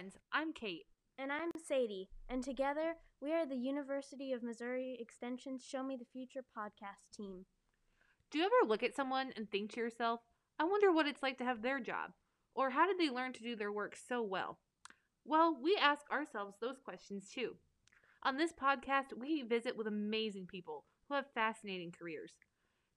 friends. I'm Kate. And I'm Sadie. And together, we are the University of Missouri Extension's Show Me the Future podcast team. Do you ever look at someone and think to yourself, I wonder what it's like to have their job? Or how did they learn to do their work so well? Well, we ask ourselves those questions too. On this podcast, we visit with amazing people who have fascinating careers.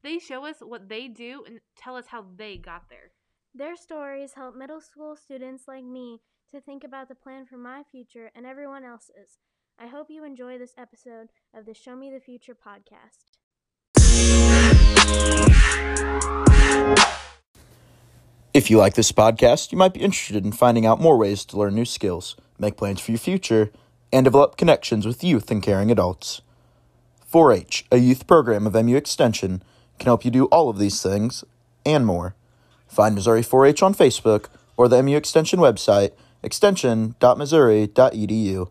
They show us what they do and tell us how they got there. Their stories help middle school students like me to think about the plan for my future and everyone else's. I hope you enjoy this episode of the Show Me the Future podcast. If you like this podcast, you might be interested in finding out more ways to learn new skills, make plans for your future, and develop connections with youth and caring adults. 4 H, a youth program of MU Extension, can help you do all of these things and more. Find Missouri 4 H on Facebook or the MU Extension website, extension.missouri.edu.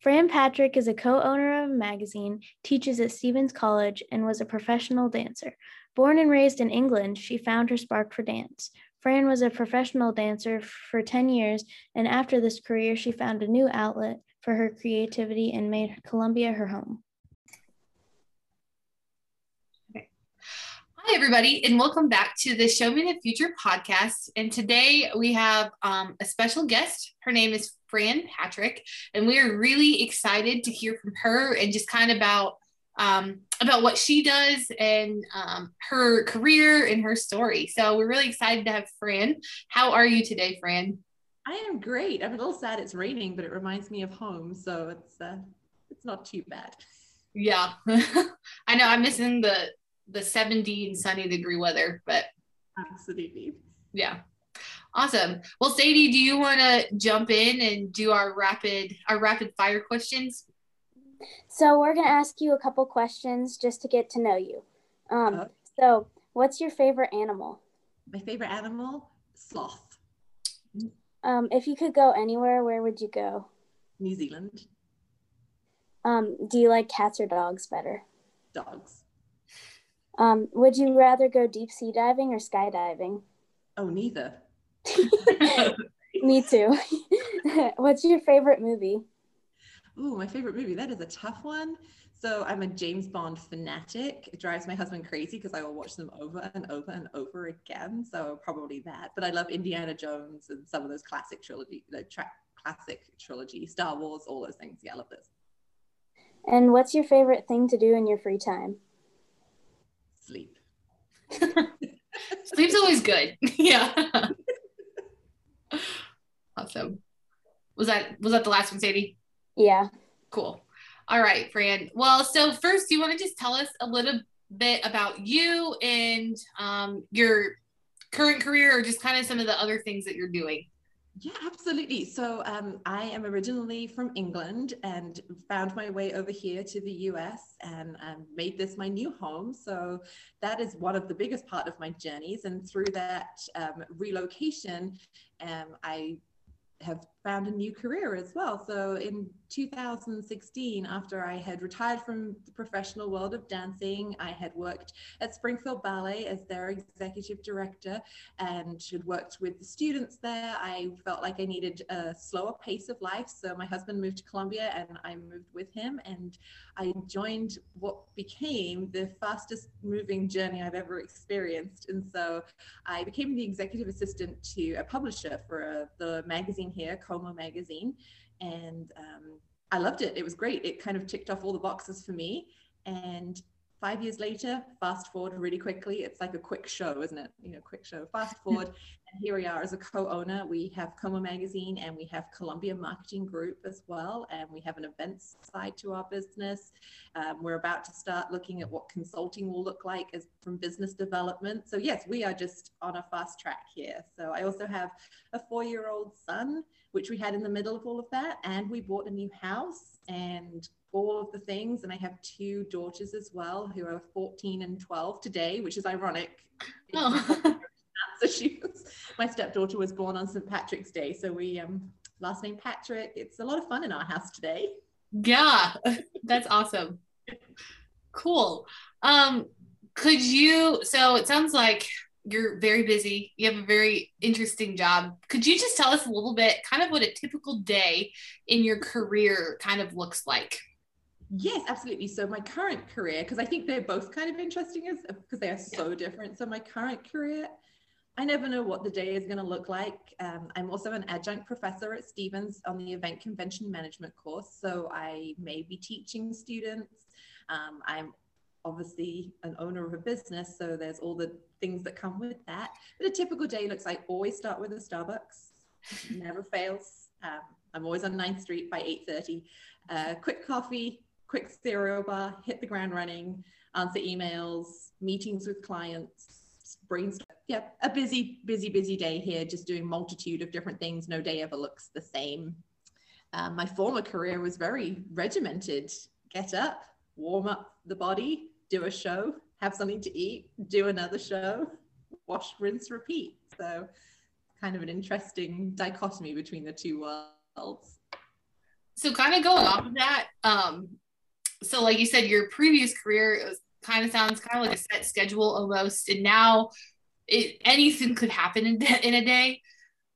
Fran Patrick is a co owner of a magazine, teaches at Stephens College, and was a professional dancer. Born and raised in England, she found her spark for dance. Fran was a professional dancer for 10 years, and after this career, she found a new outlet for her creativity and made Columbia her home. Hi, everybody, and welcome back to the Show Me the Future podcast. And today we have um, a special guest. Her name is Fran Patrick, and we are really excited to hear from her and just kind of about um, about what she does and um, her career and her story. So we're really excited to have Fran. How are you today, Fran? I am great. I'm a little sad it's raining, but it reminds me of home, so it's uh, it's not too bad. Yeah, I know. I'm missing the the 70 and sunny degree weather, but absolutely. Yeah. Awesome. Well, Sadie, do you want to jump in and do our rapid our rapid fire questions? So we're gonna ask you a couple questions just to get to know you. Um, uh, so, what's your favorite animal? My favorite animal, sloth. Um, if you could go anywhere, where would you go? New Zealand. Um, do you like cats or dogs better? Dogs. Um, would you rather go deep sea diving or skydiving? Oh, neither. Me too. What's your favorite movie? Ooh, my favorite movie. That is a tough one. So I'm a James Bond fanatic. It drives my husband crazy because I will watch them over and over and over again. So probably that. But I love Indiana Jones and some of those classic trilogy, the tra- classic trilogy, Star Wars, all those things. Yeah, I love those. And what's your favorite thing to do in your free time? Sleep. Sleep's always good. yeah. awesome. Was that was that the last one, Sadie? Yeah. Cool. All right, Fran. Well, so first, do you want to just tell us a little bit about you and um, your current career, or just kind of some of the other things that you're doing? Yeah, absolutely. So um, I am originally from England and found my way over here to the US and um, made this my new home. So that is one of the biggest part of my journeys. And through that um, relocation, um, I have found a new career as well. So in 2016, after I had retired from the professional world of dancing, I had worked at Springfield Ballet as their executive director and had worked with the students there. I felt like I needed a slower pace of life. So my husband moved to Columbia and I moved with him and I joined what became the fastest moving journey I've ever experienced. And so I became the executive assistant to a publisher for a, the magazine here, Como Magazine. And um, I loved it. It was great. It kind of ticked off all the boxes for me. And five years later, fast forward really quickly. It's like a quick show, isn't it? You know, quick show. Fast forward, and here we are as a co-owner. We have Como Magazine and we have Columbia Marketing Group as well, and we have an events side to our business. Um, we're about to start looking at what consulting will look like as from business development. So yes, we are just on a fast track here. So I also have a four-year-old son which we had in the middle of all of that. And we bought a new house and all of the things. And I have two daughters as well who are 14 and 12 today, which is ironic. Oh. so she was, my stepdaughter was born on St. Patrick's Day. So we, um, last name Patrick. It's a lot of fun in our house today. Yeah, that's awesome. Cool. Um, could you, so it sounds like you're very busy. You have a very interesting job. Could you just tell us a little bit, kind of what a typical day in your career kind of looks like? Yes, absolutely. So my current career, because I think they're both kind of interesting, is because they are so yeah. different. So my current career, I never know what the day is going to look like. Um, I'm also an adjunct professor at Stephens on the event convention management course. So I may be teaching students. Um, I'm obviously an owner of a business, so there's all the things that come with that. But a typical day looks like always start with a Starbucks, never fails. Um, I'm always on 9th Street by 8:30. Uh, quick coffee, quick cereal bar, hit the ground running, answer emails, meetings with clients, brainstorm. Yeah, a busy, busy, busy day here, just doing multitude of different things. No day ever looks the same. Um, my former career was very regimented. Get up, warm up the body, do a show, have something to eat, do another show, wash, rinse, repeat. So, kind of an interesting dichotomy between the two worlds. So, kind of going off of that, um, so like you said, your previous career it was kind of sounds kind of like a set schedule almost, and now it, anything could happen in, in a day.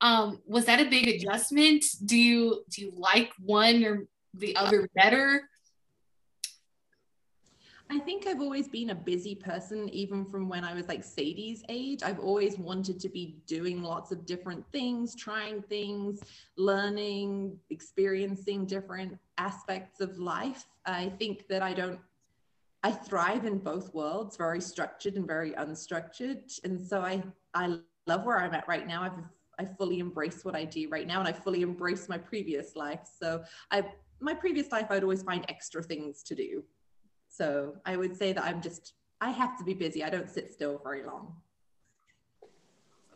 Um, was that a big adjustment? Do you do you like one or the other better? I think I've always been a busy person, even from when I was like Sadie's age. I've always wanted to be doing lots of different things, trying things, learning, experiencing different aspects of life. I think that I don't, I thrive in both worlds, very structured and very unstructured. And so I, I love where I'm at right now. I've, I fully embrace what I do right now, and I fully embrace my previous life. So I, my previous life, I'd always find extra things to do so I would say that I'm just, I have to be busy. I don't sit still very long.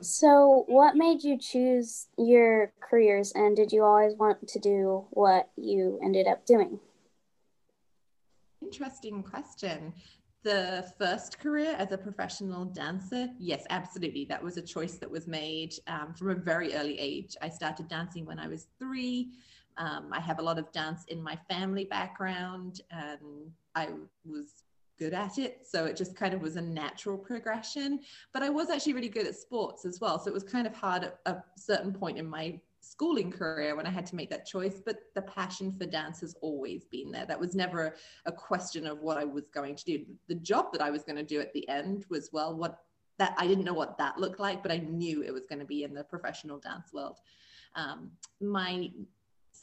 So, what made you choose your careers, and did you always want to do what you ended up doing? Interesting question. The first career as a professional dancer, yes, absolutely. That was a choice that was made um, from a very early age. I started dancing when I was three. Um, I have a lot of dance in my family background, and I was good at it. So it just kind of was a natural progression. But I was actually really good at sports as well. So it was kind of hard at a certain point in my schooling career when I had to make that choice. But the passion for dance has always been there. That was never a, question of what I was going to do. The job that I was going to do at the end was, well, what that I didn't know what that looked like, but I knew it was going to be in the professional dance world. Um, my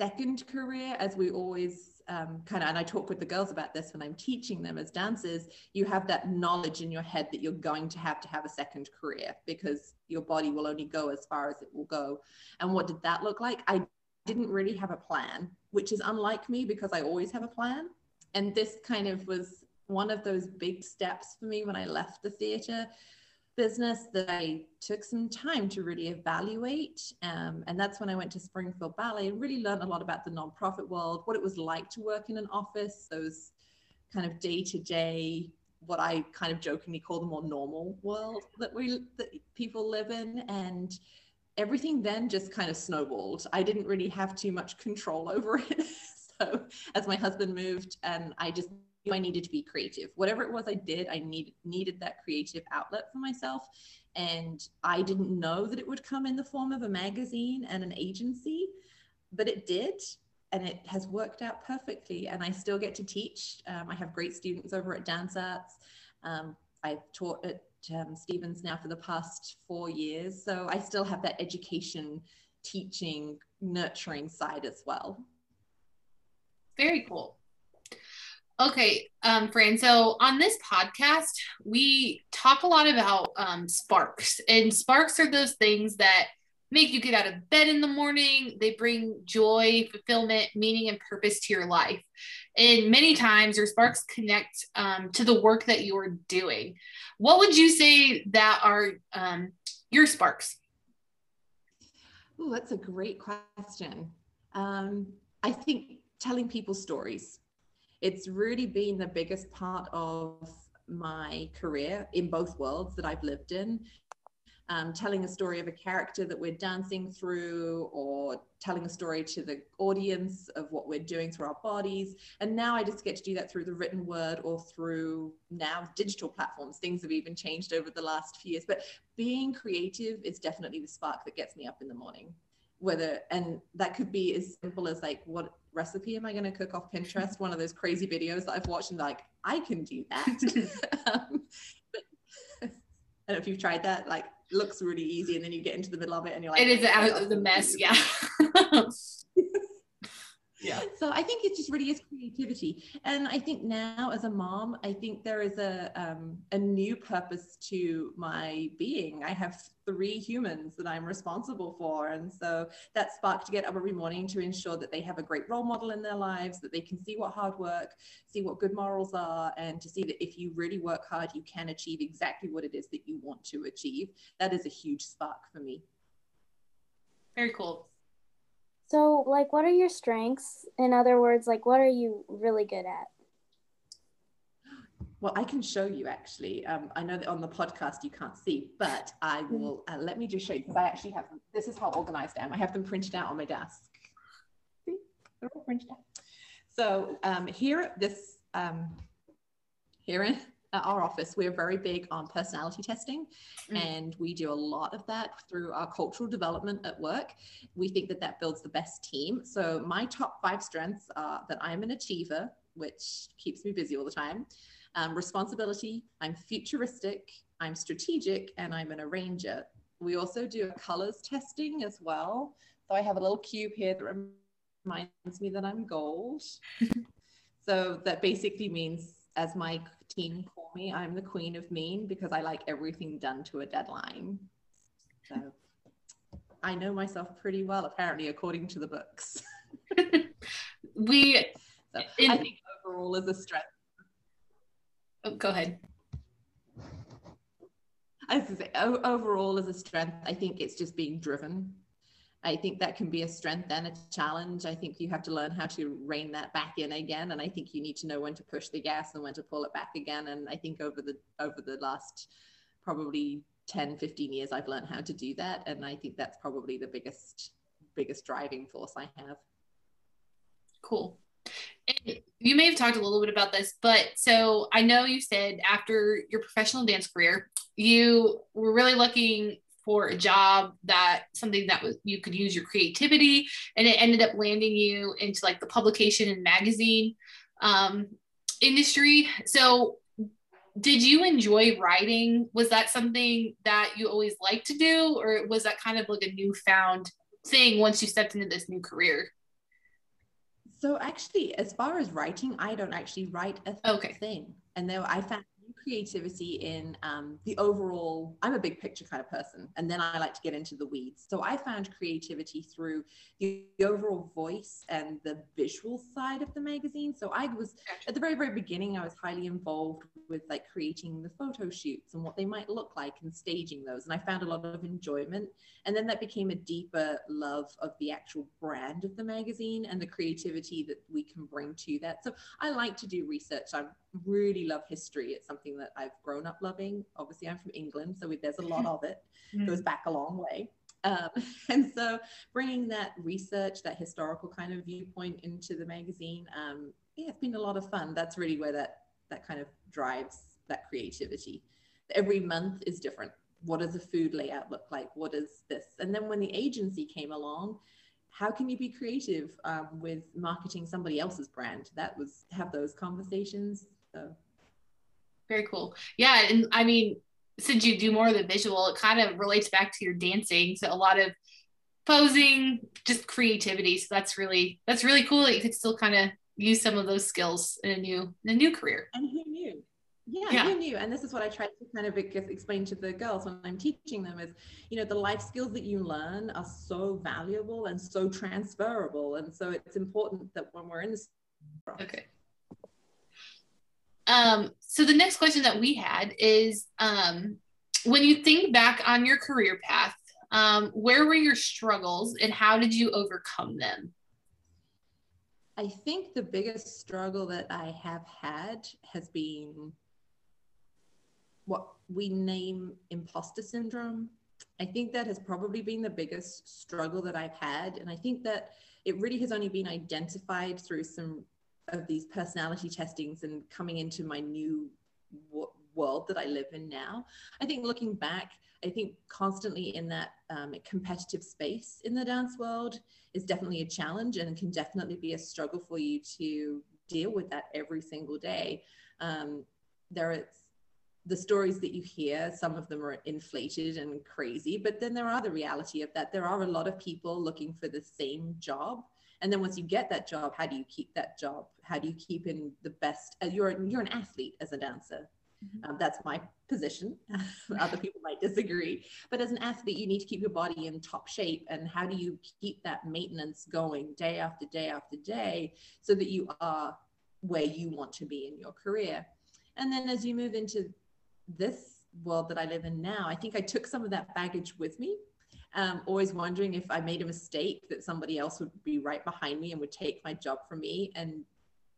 second career, as we always um, kind of, and I talk with the girls about this when I'm teaching them as dancers, you have that knowledge in your head that you're going to have to have a second career because your body will only go as far as it will go. And what did that look like? I didn't really have a plan, which is unlike me because I always have a plan. And this kind of was one of those big steps for me when I left the theater business that I took some time to really evaluate. Um, and that's when I went to Springfield Ballet and really learned a lot about the nonprofit world, what it was like to work in an office, those kind of day to day, what I kind of jokingly call the more normal world that we that people live in. And everything then just kind of snowballed. I didn't really have too much control over it. so as my husband moved and I just I needed to be creative. Whatever it was I did, I need, needed that creative outlet for myself. And I didn't know that it would come in the form of a magazine and an agency, but it did. And it has worked out perfectly. And I still get to teach. Um, I have great students over at Dance Arts. Um, I've taught at um, Stephens now for the past four years. So I still have that education, teaching, nurturing side as well. Very cool. Okay, um, Fran. So on this podcast, we talk a lot about um, sparks, and sparks are those things that make you get out of bed in the morning. They bring joy, fulfillment, meaning, and purpose to your life. And many times, your sparks connect um, to the work that you're doing. What would you say that are um, your sparks? Oh, that's a great question. Um, I think telling people stories it's really been the biggest part of my career in both worlds that I've lived in. um, telling a story of a character that we're dancing through or telling a story to the audience of what we're doing through our bodies. And now I just get to do that through the written word or through now digital platforms. Things have even changed over the last few years. But being creative is definitely the spark that gets me up in the morning. Whether, and that could be as simple as like, what recipe am I going to cook off Pinterest? One of those crazy videos that I've watched and like, I can do that. um, but I don't know if you've tried that. Like, looks really easy, and then you get into the middle of it, and you're like, it is a, the mess. Yeah. yeah. So I think it just really is creativity, and I think now as a mom, I think there is a um, a new purpose to my being. I have three humans that I'm responsible for, and so that spark to get up every morning to ensure that they have a great role model in their lives, that they can see what hard work, see what good morals are, and to see that if you really work hard, you can achieve exactly what it is that you want to achieve. That is a huge spark for me. Very cool. So, like, what are your strengths? In other words, like, what are you really good at? Well, I can show you actually. Um, I know that on the podcast you can't see, but I mm-hmm. will. Uh, let me just show you because I actually have them. This is how organized I am. I have them printed out on my desk. See, they're all printed out. So um, here, this um, here in our office, we're very big on personality testing, mm. and we do a lot of that through our cultural development at work. We think that that builds the best team. So, my top five strengths are that I'm an achiever, which keeps me busy all the time, um, responsibility, I'm futuristic, I'm strategic, and I'm an arranger. We also do a colors testing as well. So, I have a little cube here that reminds me that I'm gold. so, that basically means as my team call me, I'm the queen of mean because I like everything done to a deadline. So I know myself pretty well, apparently, according to the books. we, so in, I think overall is a strength. Oh, go ahead. I was say, overall as a strength, I think it's just being driven I think that can be a strength and a challenge. I think you have to learn how to rein that back in again. And I think you need to know when to push the gas and when to pull it back again. And I think over the over the last probably 10, 15 years, I've learned how to do that. And I think that's probably the biggest, biggest driving force I have. Cool. And you may have talked a little bit about this, but so I know you said after your professional dance career, you were really looking for a job that something that was you could use your creativity and it ended up landing you into like the publication and magazine um, industry. So did you enjoy writing? Was that something that you always liked to do or was that kind of like a newfound thing once you stepped into this new career? So actually as far as writing i don't actually write a okay. thing. And though i found creativity in um, the overall i'm a big picture kind of person and then i like to get into the weeds. So i found creativity through the, the overall voice and the visual side of the magazine. So i was at the very very beginning i was highly involved with like creating the photo shoots and what they might look like and staging those and i found a lot of enjoyment. And then that became a deeper love of the actual brand of the magazine and the creativity that we can bring to that. So i like to do research. I really love history it's something that I've grown up loving. Obviously, I'm from England, so there's a lot of it. Mm. Goes back a long way. Um, and so, bringing that research, that historical kind of viewpoint into the magazine, um, yeah, it's been a lot of fun. That's really where that that kind of drives that creativity. Every month is different. What does a food layout look like? What is this? And then when the agency came along, how can you be creative um, with marketing somebody else's brand? That was have those conversations. So very cool. Yeah, and I mean, since you do more of the visual, it kind of relates back to your dancing. So a lot of posing, just creativity. So that's really that's really cool that you could still kind of use some of those skills in a new in a new career. And who knew? Yeah, yeah, who knew? And this is what I try to kind of explain to the girls when I'm teaching them is, you know, the life skills that you learn are so valuable and so transferable. And so it's important that when we're in this. Okay. Um, so the next question that we had is um, when you think back on your career path, um, where were your struggles and how did you overcome them? I think the biggest struggle that I have had has been what we name imposter syndrome. I think that has probably been the biggest struggle that I've had. And I think that it really has only been identified through some of these personality testings and coming into my new w- world that I live in now. I think looking back, I think constantly in that um, competitive space in the dance world is definitely a challenge and can definitely be a struggle for you to deal with that every single day. Um, there are the stories that you hear, some of them are inflated and crazy, but then there are the reality of that. There are a lot of people looking for the same job. And then once you get that job, how do you keep that job? How do you keep in the best? Uh, you're, you're an athlete as a dancer. Mm-hmm. Um, that's my position. Other people might disagree. But as an athlete, you need to keep your body in top shape. And how do you keep that maintenance going day after day after day so that you are where you want to be in your career? And then as you move into this world that I live in now, I think I took some of that baggage with me. Um, always wondering if I made a mistake that somebody else would be right behind me and would take my job from me. And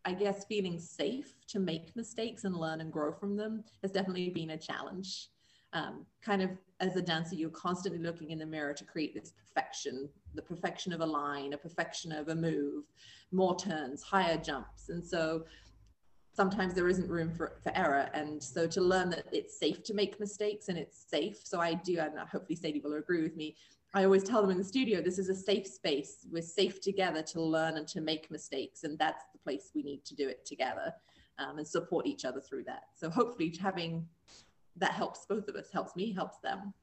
I guess feeling safe to make mistakes and learn and grow from them has definitely been a challenge. Um, kind of as a dancer, you're constantly looking in the mirror to create this perfection the perfection of a line, a perfection of a move, more turns, higher jumps. And so sometimes there isn't room for, for error. And so to learn that it's safe to make mistakes and it's safe. So I do, and hopefully Sadie will agree with me. I always tell them in the studio, this is a safe space. We're safe together to learn and to make mistakes. And that's the place we need to do it together um, and support each other through that. So hopefully having that helps both of us, helps me, helps them.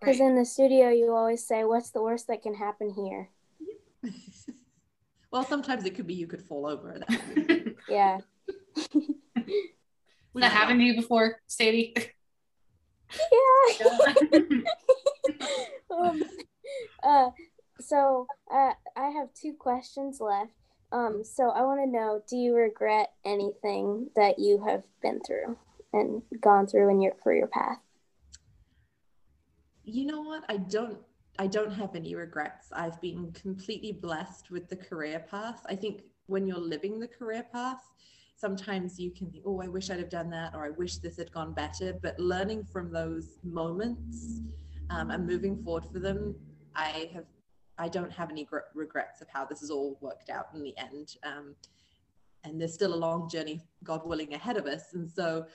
Because in the studio, you always say, what's the worst that can happen here? well, sometimes it could be you could fall over. yeah. That happened to you before, Sadie? Yeah. um, uh, so uh, I have two questions left. Um, so I want to know: Do you regret anything that you have been through and gone through in your career path? You know what? I don't. I don't have any regrets. I've been completely blessed with the career path. I think when you're living the career path, sometimes you can think, oh, I wish I'd have done that, or I wish this had gone better. But learning from those moments um, and moving forward for them, I have, I don't have any gr- regrets of how this has all worked out in the end. Um, and there's still a long journey, God willing, ahead of us. And so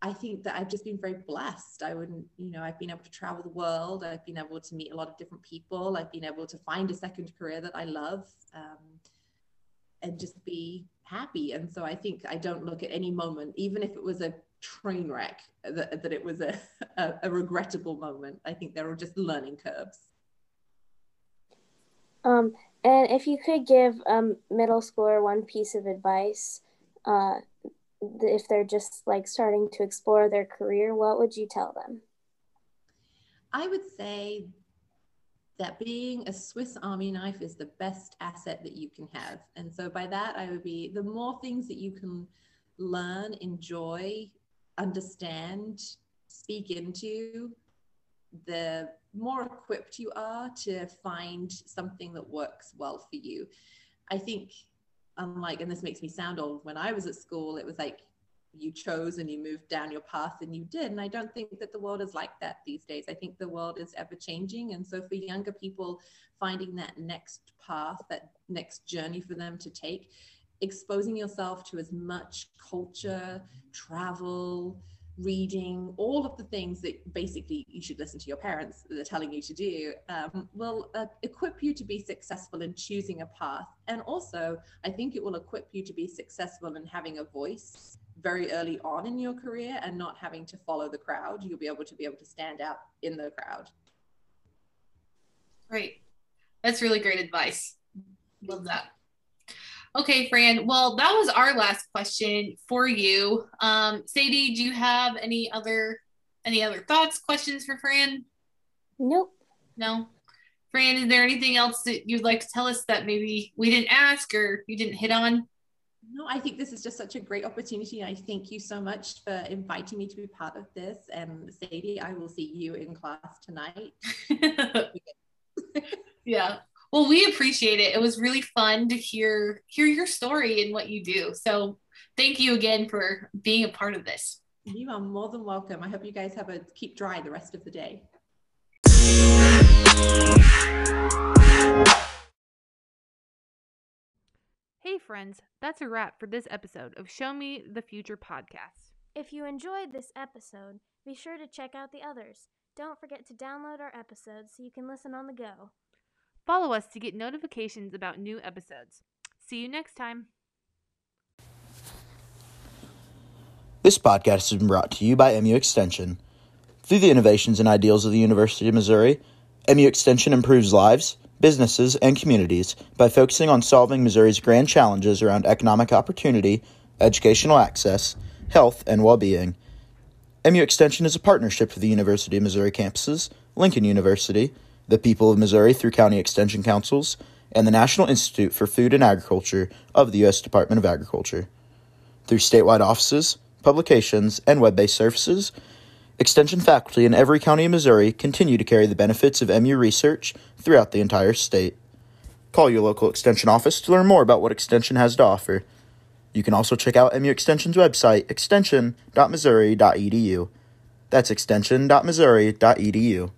I think that I've just been very blessed. I wouldn't, you know, I've been able to travel the world. I've been able to meet a lot of different people. I've been able to find a second career that I love um, and just be happy. And so I think I don't look at any moment, even if it was a train wreck, that, that it was a, a, a regrettable moment. I think they're all just learning curves. Um, and if you could give um, middle schooler one piece of advice, uh, if they're just like starting to explore their career, what would you tell them? I would say that being a Swiss Army knife is the best asset that you can have. And so by that, I would be the more things that you can learn, enjoy, understand, speak into, the more equipped you are to find something that works well for you. I think, unlike, and this makes me sound old, when I was at school, it was like you chose and you moved down your path and you did. And I don't think that the world is like that these days. I think the world is ever changing. And so for younger people, finding that next path, that next journey for them to take, exposing yourself to as much culture, travel, reading, all of the things that basically you should listen to your parents that are telling you to do, um, will uh, equip you to be successful in choosing a path. And also, I think it will equip you to be successful in having a voice very early on in your career and not having to follow the crowd. You'll be able to be able to stand out in the crowd. Great. That's really great advice. Love that. Okay, Fran. Well, that was our last question for you. Um, Sadie, do you have any other any other thoughts, questions for Fran? Nope. No. Fran, is there anything else that you'd like to tell us that maybe we didn't ask or you didn't hit on? No, I think this is just such a great opportunity. I thank you so much for inviting me to be part of this. And Sadie, I will see you in class tonight. yeah. Well, we appreciate it. It was really fun to hear hear your story and what you do. So thank you again for being a part of this. You are more than welcome. I hope you guys have a keep dry the rest of the day. Hey, friends, that's a wrap for this episode of Show Me the Future podcast. If you enjoyed this episode, be sure to check out the others. Don't forget to download our episodes so you can listen on the go. Follow us to get notifications about new episodes. See you next time. This podcast has been brought to you by MU Extension. Through the innovations and ideals of the University of Missouri, MU Extension improves lives, businesses, and communities by focusing on solving Missouri's grand challenges around economic opportunity, educational access, health, and well being. MU Extension is a partnership with the University of Missouri campuses, Lincoln University, the people of Missouri through county extension councils, and the National Institute for Food and Agriculture of the U.S. Department of Agriculture. Through statewide offices, publications, and web based services, Extension faculty in every county in Missouri continue to carry the benefits of MU research throughout the entire state. Call your local Extension office to learn more about what Extension has to offer. You can also check out MU Extension's website, extension.missouri.edu. That's extension.missouri.edu.